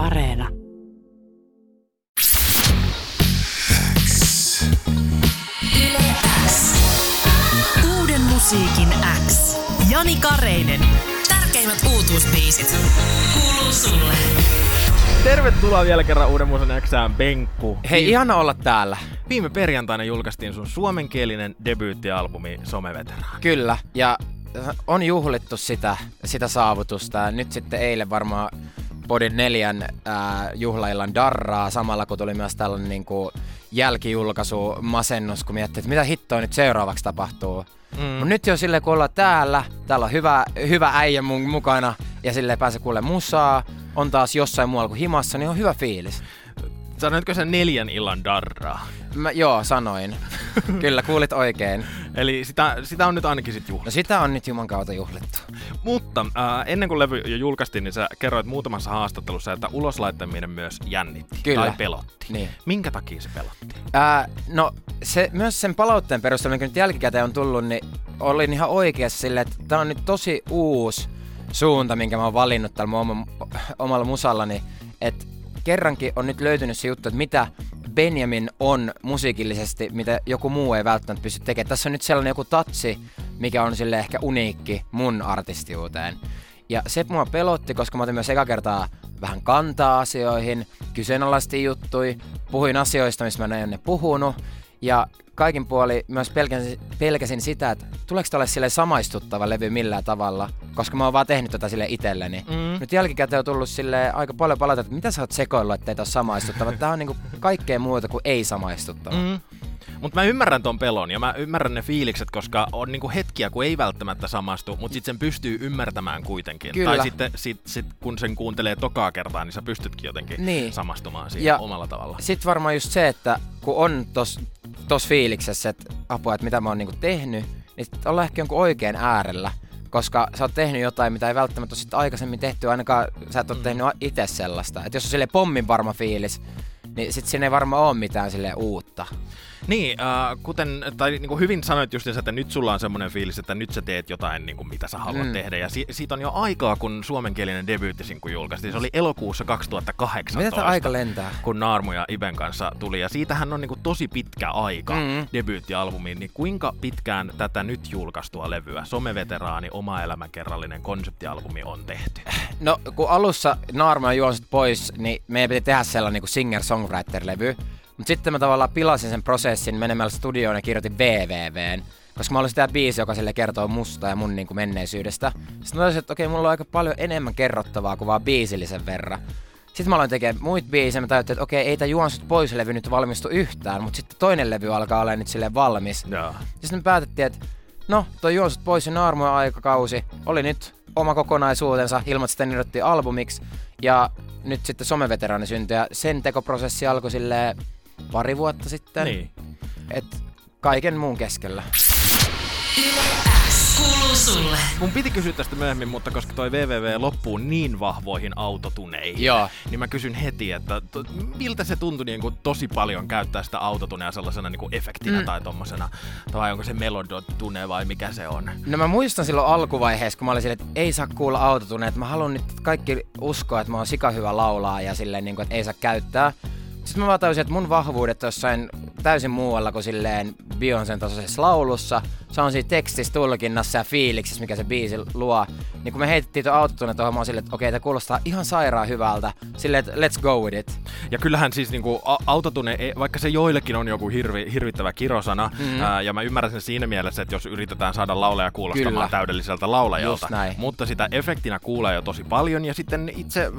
Areena. Uuden musiikin X. Jani Kareinen. Tärkeimmät uutuusbiisit. Kuuluu sulle. Tervetuloa vielä kerran uuden musan Xään Benkku. Hei, ihana olla täällä. Viime perjantaina julkaistiin sun suomenkielinen debyyttialbumi Someveteraani. Kyllä, ja on juhlittu sitä, sitä saavutusta. Ja nyt sitten eilen varmaan Podin neljän ää, juhlaillan darraa, samalla kun tuli myös tällainen niin kuin jälkijulkaisu, masennus, kun miettii, että mitä hittoa nyt seuraavaksi tapahtuu. Mm. Mut nyt jo silleen, kun ollaan täällä, täällä on hyvä, hyvä äijä mun mukana, ja sille pääsee kuule musaa, on taas jossain muualla kuin himassa, niin on hyvä fiilis. Sanoitko sen neljän illan darraa? Mä, joo, sanoin. Kyllä, kuulit oikein. Eli sitä, sitä on nyt ainakin sit juhlittu. No sitä on nyt Juman kautta juhlittu. Mutta äh, ennen kuin levy jo julkaistiin, niin sä kerroit muutamassa haastattelussa, että uloslaittaminen myös jännitti Kyllä. tai pelotti. Niin. Minkä takia se pelotti? Ää, no se, myös sen palautteen perusteella, mikä nyt jälkikäteen on tullut, niin olin ihan oikeassa silleen, että tää on nyt tosi uusi suunta, minkä mä oon valinnut tällä mun omalla musallani. Että kerrankin on nyt löytynyt se juttu, että mitä Benjamin on musiikillisesti, mitä joku muu ei välttämättä pysty tekemään. Tässä on nyt sellainen joku tatsi, mikä on sille ehkä uniikki mun artistiuteen. Ja se mua pelotti, koska mä otin myös eka kertaa vähän kantaa asioihin, kyseenalaistin juttui, puhuin asioista, missä mä en ole puhunut. Ja kaikin puoli myös pelkäsin, pelkäsin sitä, että tuleeko tälle sille samaistuttava levy millään tavalla, koska mä oon vaan tehnyt tätä sille itselleni. Mm. Nyt jälkikäteen on tullut sille aika paljon palautetta, että mitä sä oot sekoillut, ettei ole samaistuttava. Tää on niinku kaikkea muuta kuin ei samaistuttava. Mm. Mutta mä ymmärrän ton pelon ja mä ymmärrän ne fiilikset, koska on niinku hetkiä, kun ei välttämättä samastu, mutta sitten sen pystyy ymmärtämään kuitenkin. Kyllä. Tai sitten sit, sit, kun sen kuuntelee tokaa kertaa, niin sä pystytkin jotenkin Niin. samastumaan siihen Ja omalla tavalla. Sitten varmaan just se, että kun on tos, tos fiiliksessä, että apua, että mitä mä oon niinku tehnyt, niin sit ollaan ehkä jonkun oikean äärellä. Koska sä oot tehnyt jotain, mitä ei välttämättä ole sit aikaisemmin tehty, ainakaan sä et ole mm. tehnyt itse sellaista. Että jos on sille pommin varma fiilis, niin sit siinä ei varmaan ole mitään sille uutta. Niin, äh, kuten, tai niin kuin hyvin sanoit just, että nyt sulla on semmoinen fiilis, että nyt sä teet jotain, niin kuin, mitä sä haluat mm. tehdä. Ja si- siitä on jo aikaa, kun suomenkielinen debyyttisinkku julkaistiin. Se oli elokuussa 2018. Mitä aika lentää? Kun Naarmu ja Iben kanssa tuli. Ja siitähän on niin kuin, tosi pitkä aika mm. debyyttialbumiin. Niin kuinka pitkään tätä nyt julkaistua levyä, Someveteraani, oma elämäkerrallinen konseptialbumi on tehty? No, kun alussa Naarma ja juonsit pois, niin meidän piti tehdä sellainen niin singer-songwriter-levy. Mutta sitten mä tavallaan pilasin sen prosessin menemällä studioon ja kirjoitin VVVn. Koska mä haluaisin tehdä biisi, joka sille kertoo musta ja mun niinku menneisyydestä. Sitten mä totesin, että okei, mulla on aika paljon enemmän kerrottavaa kuin vaan biisillisen verran. Sitten mä aloin tekemään muit biisejä, mä tajuttelin, että okei, ei tää Juonsut pois levy nyt valmistu yhtään, mutta sitten toinen levy alkaa olla nyt silleen valmis. Joo. Sitten me päätettiin, että no, toi Juonsut pois ja Naarmuja aikakausi oli nyt oma kokonaisuutensa, ilman että sitä nimettiin albumiksi. Ja nyt sitten someveteraani syntyi ja sen tekoprosessi alkoi silleen pari vuotta sitten. Niin. Et kaiken muun keskellä. Kuuluu sulle. Mun piti kysyä tästä myöhemmin, mutta koska toi VVV loppuu niin vahvoihin autotuneihin, Joo. niin mä kysyn heti, että to, miltä se tuntui niin kuin tosi paljon käyttää sitä autotunea sellaisena niin kuin efektinä mm. tai tommosena, vai onko se melodotune vai mikä se on? No mä muistan silloin alkuvaiheessa, kun mä olin silleen, että ei saa kuulla autotuneja, että mä haluan nyt kaikki uskoa, että mä oon sika hyvä laulaa ja silleen, niin kuin, että ei saa käyttää. Sitten mä vaan tajusin, että mun vahvuudet on jossain täysin muualla kuin silleen Beyoncén tasoisessa laulussa. Se on siinä tekstissä, tulkinnassa ja fiiliksissä, mikä se biisi luo. Niin kun me heitettiin tuon autotune tuohon, mä oon silleen, että okei, tämä kuulostaa ihan sairaan hyvältä. Silleen, että let's go with it. Ja kyllähän siis niinku autotune, ei- vaikka se joillekin on joku hirvi, hirvittävä kirosana, mm. ää, ja mä ymmärrän sen siinä mielessä, että jos yritetään saada laulaja kuulostamaan Kyllä. täydelliseltä laulajalta, mutta sitä efektinä kuulee jo tosi paljon, ja sitten itse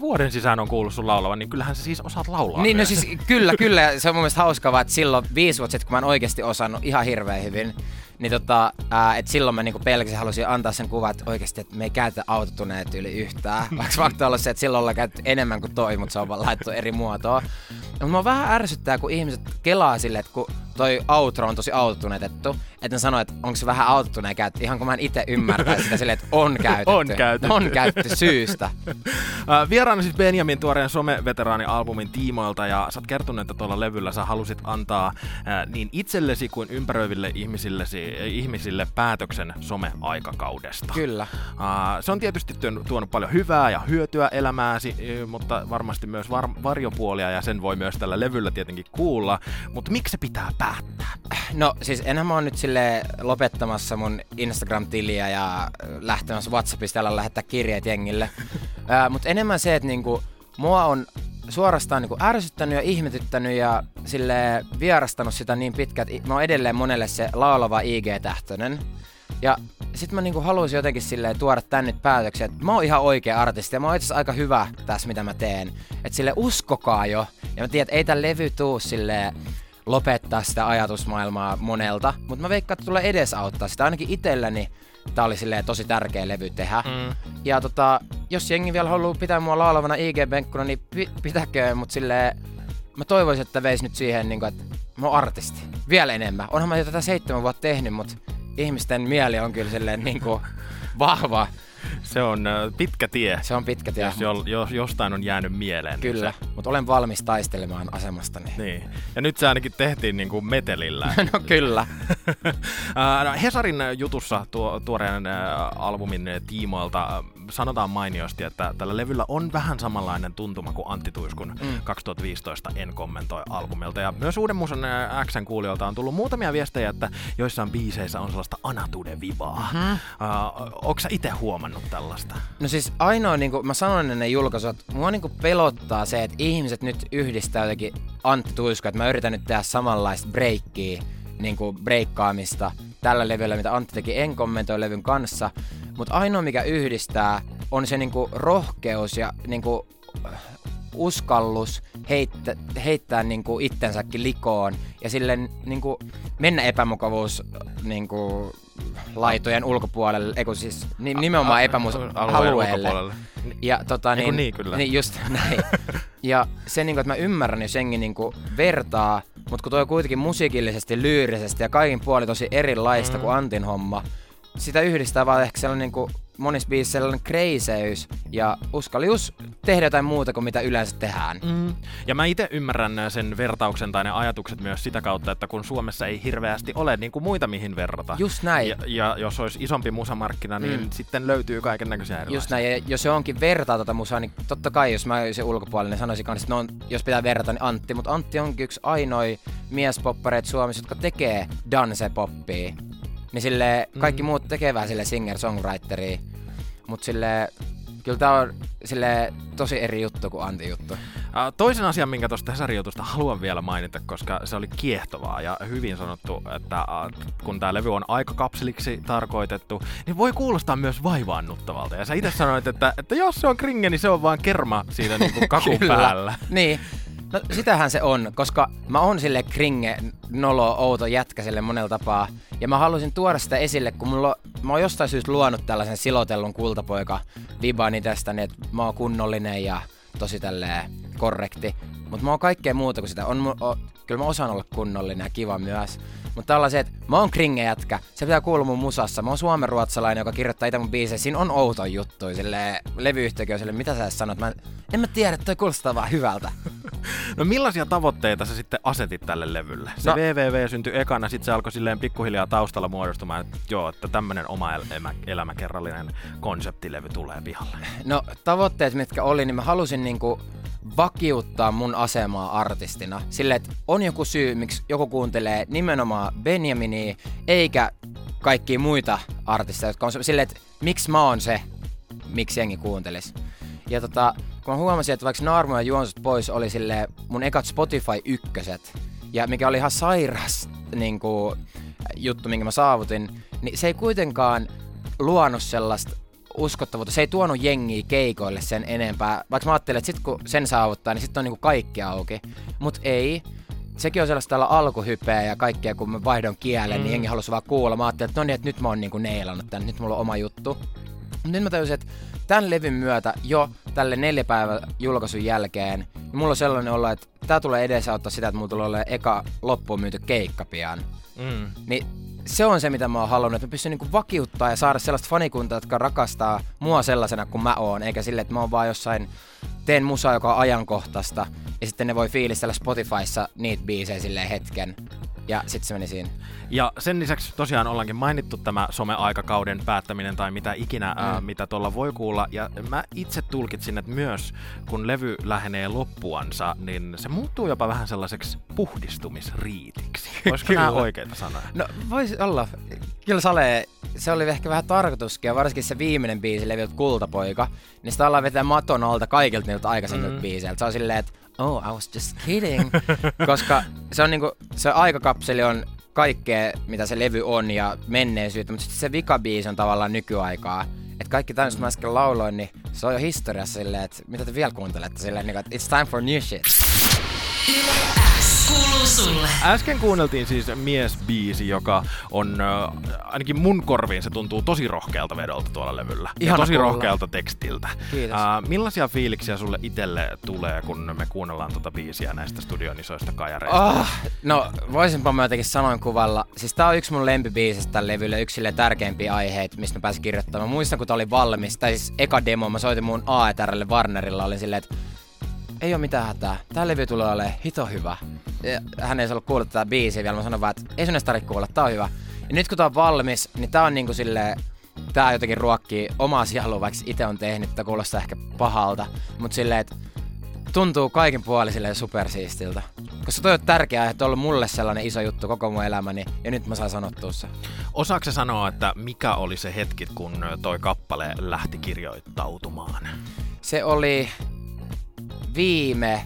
vuoden sisään on kuullut sun laulavan, niin kyllähän sä siis osaat laulaa Niin, no myös. siis kyllä, kyllä. Se on mun mielestä hauskaa, että silloin viisi vuotta sitten, kun mä en oikeasti osannut ihan hirveän hyvin, niin tota, ää, et silloin mä niinku pelkäsin halusin antaa sen kuvan, että oikeasti että me ei käytetä autotuneet yli yhtään. Vaikka fakta on se, että silloin ollaan käytetty enemmän kuin toi, mutta se on vaan laittu eri muotoa. No mua vähän ärsyttää, kun ihmiset kelaa sille, että kun toi outro on tosi autotunetettu, että ne sanoo, että onko se vähän autotuneen käytetty, ihan kun mä en itse ymmärtäisi sitä silleen, että on käytetty. On käytetty. On käytetty syystä. Äh, Vieraana siis Benjamin tuoreen someveteraani-albumin tiimoilta ja sä oot kertonut, että tuolla levyllä sä halusit antaa äh, niin itsellesi kuin ympäröiville ihmisillesi, äh, ihmisille päätöksen some-aikakaudesta. Kyllä. Äh, se on tietysti tuonut, paljon hyvää ja hyötyä elämääsi, mutta varmasti myös var- varjopuolia ja sen voi myös tällä levyllä tietenkin kuulla. Mutta miksi se pitää päättää? No siis enhän mä oon nyt sille lopettamassa mun Instagram-tiliä ja äh, lähtemässä Whatsappista älä lähettää kirjeet jengille. äh, Mutta enemmän se, että niinku, mua on suorastaan niinku ärsyttänyt ja ihmetyttänyt ja sille vierastanut sitä niin pitkään, että mä oon edelleen monelle se laulava IG-tähtönen. Ja sit mä niinku haluaisin jotenkin silleen tuoda tän nyt päätöksiä, että mä oon ihan oikea artisti ja mä oon itse aika hyvä tässä mitä mä teen. Että sille uskokaa jo. Ja mä tiedän, että ei tää levy tuu silleen lopettaa sitä ajatusmaailmaa monelta, mutta mä veikkaan, että tulee edesauttaa sitä. Ainakin itselläni tää oli silleen tosi tärkeä levy tehdä. Mm. Ja tota, jos jengi vielä haluaa pitää mua laulavana IG-benkkuna, niin pi- pitäköön, mutta silleen mä toivoisin, että veis nyt siihen, niin kuin, että mä oon artisti. Vielä enemmän. Onhan mä jo tätä seitsemän vuotta tehnyt, mutta ihmisten mieli on kyllä silleen niin kuin vahva. Se on äh, pitkä tie, Se on pitkä tie. jos, jo, jos jostain on jäänyt mieleen. niin Kyllä, Se, mutta olen valmis taistelemaan asemastani. niin. Ja nyt se ainakin tehtiin niin kuin metelillä. no kyllä. Ää, no, Hesarin jutussa tuo, tuoreen ää, albumin tiimoilta sanotaan mainiosti, että tällä levyllä on vähän samanlainen tuntuma kuin Antti Tuiskun mm. 2015 En kommentoi albumilta. Ja myös uuden musan Xn kuulijoilta on tullut muutamia viestejä, että joissain biiseissä on sellaista anatuuden vivaa. Mm-hmm. Onko sä itse huomannut tällaista? No siis ainoa, niin kuin mä sanoin ennen julkaisua, että mua niin kuin pelottaa se, että ihmiset nyt yhdistää jotenkin Antti Tuisko, että mä yritän nyt tehdä samanlaista breikkiä, niin kuin breikkaamista tällä levyllä, mitä Antti teki En kommentoi levyn kanssa. Mutta ainoa, mikä yhdistää, on se niin kuin rohkeus ja niin kuin uskallus heittä, heittää niin kuin itsensäkin likoon ja silleen niin kuin mennä epämukavuus niin kuin laitojen ulkopuolelle, eikö siis ni- nimenomaan epämukavuus alueelle. ulkopuolelle. Ja tota niin, niin, kyllä. Niin just näin. ja se niinku, että mä ymmärrän, jos jengi niinku vertaa, mutta kun toi on kuitenkin musiikillisesti, lyyrisesti ja kaikin puoli tosi erilaista mm. kuin Antin homma, sitä yhdistää vaan ehkä sellainen niinku monissa biisissä sellainen kreiseys ja uskallius tehdä jotain muuta kuin mitä yleensä tehdään. Mm. Ja mä itse ymmärrän sen vertauksen tai ne ajatukset myös sitä kautta, että kun Suomessa ei hirveästi ole niin kuin muita mihin verrata. Just näin. Ja, ja jos olisi isompi musamarkkina, niin Mm. sitten löytyy kaiken näköisiä erilaisia. Just näin, ja jos se onkin vertaa tota musaa, niin totta kai jos mä olisin ulkopuolinen, niin sanoisin kanssa, että no, on, jos pitää verrata, niin Antti. Mutta Antti onkin yksi ainoa miespoppareita Suomessa, jotka tekee dance-poppia. Niin sille kaikki Mm. muut tekee vähän sille singer-songwriteria. Mut sille kyllä tää on sille tosi eri juttu kuin Antti juttu. Ää, Toisen asian, minkä tuosta Hesarin jutusta haluan vielä mainita, koska se oli kiehtovaa ja hyvin sanottu, että kun tämä levy on aikakapseliksi tarkoitettu, niin voi kuulostaa myös vaivaannuttavalta. Ja sä itse sanoit, että, että jos se on kringe, niin se on vaan kerma siinä niinku kakun päällä. Niin. No sitähän se on, koska mä oon sille kringe, nolo, outo jätkä sille monella tapaa. Ja mä halusin tuoda sitä esille, kun mulla, on- mä oon jostain syystä luonut tällaisen silotellun kultapoika vibani tästä, niin että mä oon kunnollinen ja tosi tälleen korrekti. Mutta mä oon kaikkea muuta kuin sitä. On, mu- o, kyllä mä osaan olla kunnollinen ja kiva myös. Mutta tällaiset, mä oon kringe jätkä, se pitää kuulua mun musassa. Mä oon suomenruotsalainen, joka kirjoittaa itse mun biisejä. Siinä on outo juttu, sille levyyhtiökin on sille, mitä sä sanot? Mä en mä tiedä, toi kuulostaa vaan hyvältä. No millaisia tavoitteita sä sitten asetit tälle levylle? Se No- VVV syntyi ekana, sitten se alkoi silleen pikkuhiljaa taustalla muodostumaan, että joo, että tämmönen oma elämä, elämäkerrallinen konseptilevy tulee pihalle. No tavoitteet, mitkä oli, niin mä halusin niinku vakiuttaa mun asemaa artistina. Silleen, että on joku syy, miksi joku kuuntelee nimenomaan Benjaminia, eikä kaikkia muita artisteja, jotka on silleen, että miksi mä oon se, miksi jengi kuuntelis. Ja tota, kun mä huomasin, että vaikka Naarmu ja Juonsut pois oli sille mun ekat Spotify ykköset, ja mikä oli ihan sairas niin kuin, juttu, minkä mä saavutin, niin se ei kuitenkaan luonut sellaista uskottavuutta. Se ei tuonut jengiä keikoille sen enempää. Vaikka mä ajattelin, että sit kun sen saavuttaa, niin sitten on niinku kaikki auki. Mut ei. Sekin on sellaista tällä alkuhypeä ja kaikkea, kun mä vaihdon kielen, mm. niin jengi halusi vaan kuulla. Mä ajattelin, että no niin, että nyt mä oon niinku neilannut tän, nyt mulla on oma juttu. Nyt mä tajusin, että tämän levyn myötä jo tälle neljä päivän julkaisun jälkeen, niin mulla on sellainen olla, että tää tulee edesauttaa sitä, että mulla tulee olemaan eka loppuun myyty keikka pian. Mm. Niin se on se, mitä mä oon halunnut, että mä pystyn niinku vakiuttaa ja saada sellaista fanikuntaa, jotka rakastaa mua sellaisena kuin mä oon, eikä sille, että mä oon vaan jossain, teen musaa, joka on ajankohtaista, ja sitten ne voi fiilistellä Spotifyssa niitä biisejä silleen hetken, ja sitten se meni siinä. Ja sen lisäksi tosiaan ollaankin mainittu tämä some-aikakauden päättäminen tai mitä ikinä, mm. ää, mitä tuolla voi kuulla. Ja mä itse tulkitsin, että myös kun levy lähenee loppuansa, niin se muuttuu jopa vähän sellaiseksi puhdistumisriitiksi. Olisiko nämä oikeita sanoja? No voisi olla. Kyllä Sale, se oli ehkä vähän tarkoituskin, ja varsinkin se viimeinen biisi levyltä Kultapoika, niin sitä ollaan vetää maton alta kaikilta niiltä aikaisemmilta mm. biiseiltä. Se on silleen, että oh, I was just kidding. Koska se on niinku, se aikakapseli on kaikkea, mitä se levy on ja menneisyyttä, mutta sitten se vikabiisi on tavallaan nykyaikaa. Että kaikki tämmöistä mä äsken lauloin, niin se on jo historiassa silleen, että mitä te vielä kuuntelette silleen, niin että it's time for new shit. Kuuluu sulle. Äsken kuunneltiin siis Mies-biisi, joka on, äh, ainakin mun korviin se tuntuu tosi rohkealta vedolta tuolla levyllä. Ihana ja tosi kuulla. rohkealta tekstiltä. Kiitos. Äh, millaisia fiiliksiä sulle itselle tulee, kun me kuunnellaan tuota biisiä näistä studion isoista kajareista? Oh, no voisinpa mä jotenkin sanoin kuvalla. Siis tää on yksi mun lempibiisistä tällä levyllä, yksi tärkeimpiä aiheita, mistä mä pääsin kirjoittamaan. Mä muistan, kun tää oli valmis, tai siis eka demo, mä soitin mun AETRlle Warnerilla, olin silleen, että ei oo mitään hätää. Tää levy tulee olemaan hito hyvä. Ja hän ei ollut kuullut tätä biisiä vielä, mä sanoin vaan, että ei sun edes tarvitse kuulla, tää on hyvä. Ja nyt kun tää on valmis, niin tää on niinku silleen, tää jotenkin ruokkii omaa sielua, vaikka itse on tehnyt, tää kuulostaa ehkä pahalta. Mut silleen, että tuntuu kaikin puolin silleen supersiistiltä. Koska toi on tärkeää, että on ollut mulle sellainen iso juttu koko mun elämäni, ja nyt mä saan sanottua se. Osaatko sanoa, että mikä oli se hetki, kun toi kappale lähti kirjoittautumaan? Se oli viime...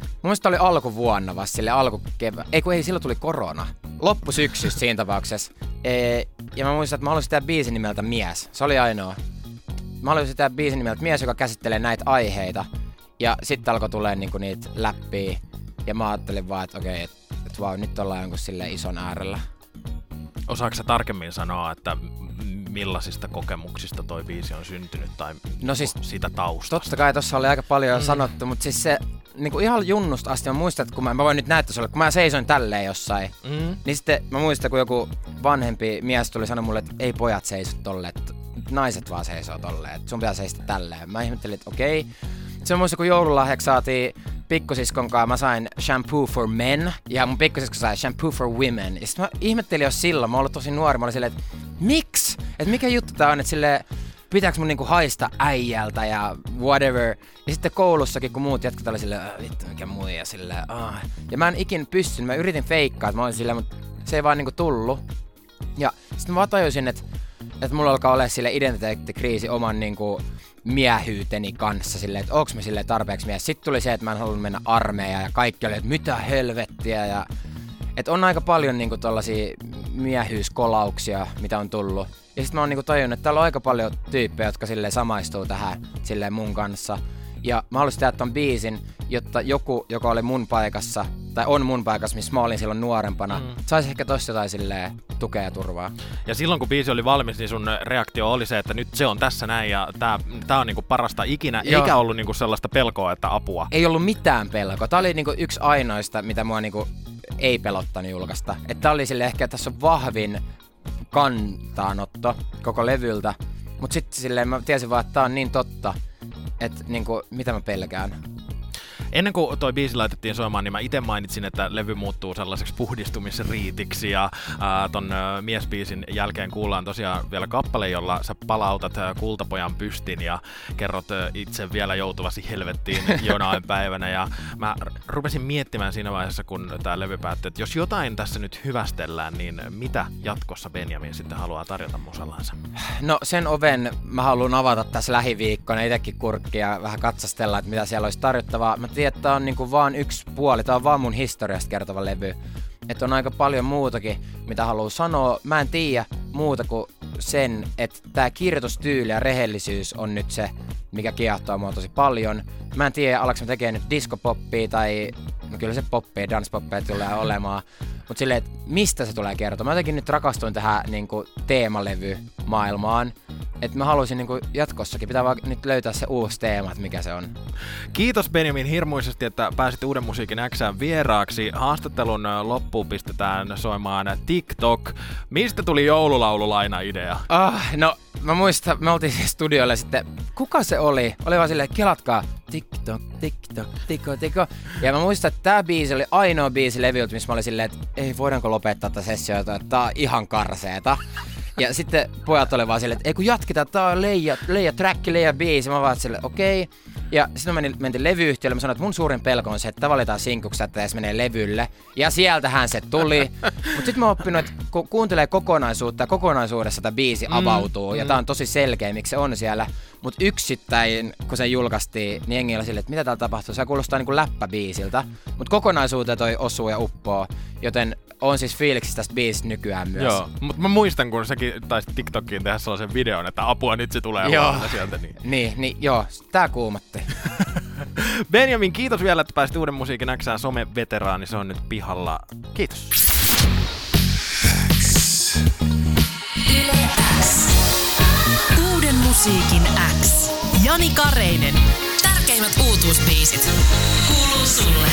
Mun mielestä oli alkuvuonna vasta, sille alkukevä... Ei kun ei, silloin tuli korona. Loppusyksystä siinä tapauksessa. E, ja mä muistan, että mä halusin tehdä biisin nimeltä Mies. Se oli ainoa. Mä halusin tehdä biisin nimeltä Mies, joka käsittelee näitä aiheita. Ja sitten alkoi tulee niinku niitä läppiä. Ja mä ajattelin vaan, että okei, että et vau, nyt ollaan jonkun sille ison äärellä. Osaatko sä tarkemmin sanoa, että millaisista kokemuksista toi biisi on syntynyt tai No siis siitä taustasta? Totta kai tossa oli aika paljon mm. sanottu, mutta siis se niinku ihan junnusta asti mä muistan, että kun mä, mä voin nyt näyttää sulle, kun mä seisoin tälleen jossain, Mm. niin sitten mä muistan, kun joku vanhempi mies tuli sanoa mulle, että ei pojat seiso tolle, että naiset vaan seisoo tolleen, että sun pitää seistä tälleen. Mä ihmettelin, että okei. Se muistan, kun joululahjaksi saatiin pikkusiskon kanssa, mä sain shampoo for men, ja mun pikkusisko sai shampoo for women. Ja sitten mä ihmettelin jo silloin, mä olin tosi nuori, mä olin silleen, että miksi? Että mikä juttu tää on, että silleen, pitääkö mun niinku haista äijältä ja whatever. Ja sitten koulussakin, kun muut jätkät oli silleen, "Äh, vittu mikä muija, silleen, ah. Ja mä en ikin pystynyt, mä yritin feikkaa, että mä olin silleen, mutta se ei vaan niinku tullut. Ja sitten mä tajusin, että, että mulla alkaa olla sille identiteettikriisi oman niinku miehyyteni kanssa, silleen, että onks mä sille tarpeeksi mies. Sitten tuli se, että mä en halunnut mennä armeijaan ja kaikki oli, että mitä helvettiä ja että on aika paljon niinku tollasia miehyyskolauksia, mitä on tullut. Ja sitten mä oon niinku tajunnut, että täällä on aika paljon tyyppejä, jotka sille samaistuu tähän silleen mun kanssa. Ja mä halusin tehdä ton biisin, jotta joku, joka oli mun paikassa, tai on mun paikassa, missä mä olin silloin nuorempana, mm. saisi ehkä tosta jotain silleen tukea ja turvaa. Ja silloin kun biisi oli valmis, niin sun reaktio oli se, että nyt se on tässä näin ja tää, tää on niinku parasta ikinä, Joo. eikä ollut niinku sellaista pelkoa, että apua. Ei ollut mitään pelkoa. Tää oli niinku yksi ainoista, mitä mua niinku ei pelottanut julkaista. Että oli sille ehkä, että tässä on vahvin kantaanotto koko levyltä. Mut sitten silleen mä tiesin vaan, että tää on niin totta, että niinku, mitä mä pelkään. Ennen kuin toi biisi laitettiin soimaan, niin mä itse mainitsin, että levy muuttuu sellaiseksi puhdistumisriitiksi ja ää, ton ää, miesbiisin jälkeen kuullaan tosiaan vielä kappale, jolla sä palautat ää, kultapojan pystin ja kerrot ää, itse vielä joutuvasi helvettiin jonain päivänä ja mä rupesin miettimään siinä vaiheessa, kun tää levy päättyi, että jos jotain tässä nyt hyvästellään, niin mitä jatkossa Benjamin sitten haluaa tarjota musallansa? No sen oven mä haluan avata tässä lähiviikkona itsekin kurkkia vähän katsastella, että mitä siellä olisi tarjottavaa. Mä tiedän, että tää on niinku vaan yksi puoli, tää on vaan mun historiasta kertova levy. Että on aika paljon muutakin, mitä haluaa sanoa. Mä en tiedä muuta kuin sen, että tää kirjoitustyyli ja rehellisyys on nyt se, mikä kiehtoo mua tosi paljon. Mä en tiedä, alaks mä tekee nyt diskopoppia tai... No kyllä se poppia, dancepoppia tulee olemaan. Mut silleen, että mistä se tulee kertoa. Mä jotenkin nyt rakastuin tähän niinku teemalevy maailmaan. Että mä haluaisin niinku jatkossakin, pitää vaan nyt löytää se uusi teema, että mikä se on. Kiitos Benjamin hirmuisesti, että pääsit Uuden musiikin Xään vieraaksi. Haastattelun loppuun pistetään soimaan TikTok. Mistä tuli joululaululaina-idea? Ah, no mä muistan, me oltiin siis studiolle sitten, kuka se oli? Oli vaan silleen, kelatkaa, TikTok, TikTok, tiko, tiko. Ja mä muistan, että tää biisi oli ainoa biisi levyltä, missä mä olin silleen, että ei, voidaanko lopettaa tätä sessiota, että tää on ihan karseeta. Ja sitten pojat oli vaan silleen, että ei kun jatketaan, tää on leija, leija track, leija biisi. Mä vaan silleen, okei. Okay. Ja sitten menin, mentiin levyyhtiölle, mä sanoin, että mun suurin pelko on se, että valitaan sinkuksi, että se menee levylle. Ja sieltähän se tuli. Mutta sitten mä oon oppinut, että kun kuuntelee kokonaisuutta kokonaisuudessa tämä biisi mm, avautuu. Mm. Ja tää on tosi selkeä, miksi se on siellä. Mutta yksittäin, kun se julkaistiin, niin jengi oli silleen, että mitä täällä tapahtuu. Se kuulostaa niinku läppäbiisiltä. Mutta kokonaisuuteen toi osuu ja uppoo. Joten on siis fiiliksissä tästä biisistä nykyään myös. Joo, mutta mä muistan, kun säkin taisit TikTokiin tehdä sellaisen videon, että apua nyt se tulee joo. sieltä. Niin. niin, niin joo, tää kuumatti. Benjamin, kiitos vielä, että pääsit Uuden musiikin Xään some-veteraani, se on nyt pihalla. Kiitos. Uuden musiikin X. Jani Kareinen. Tärkeimmät uutuusbiisit. Kuuluu sulle.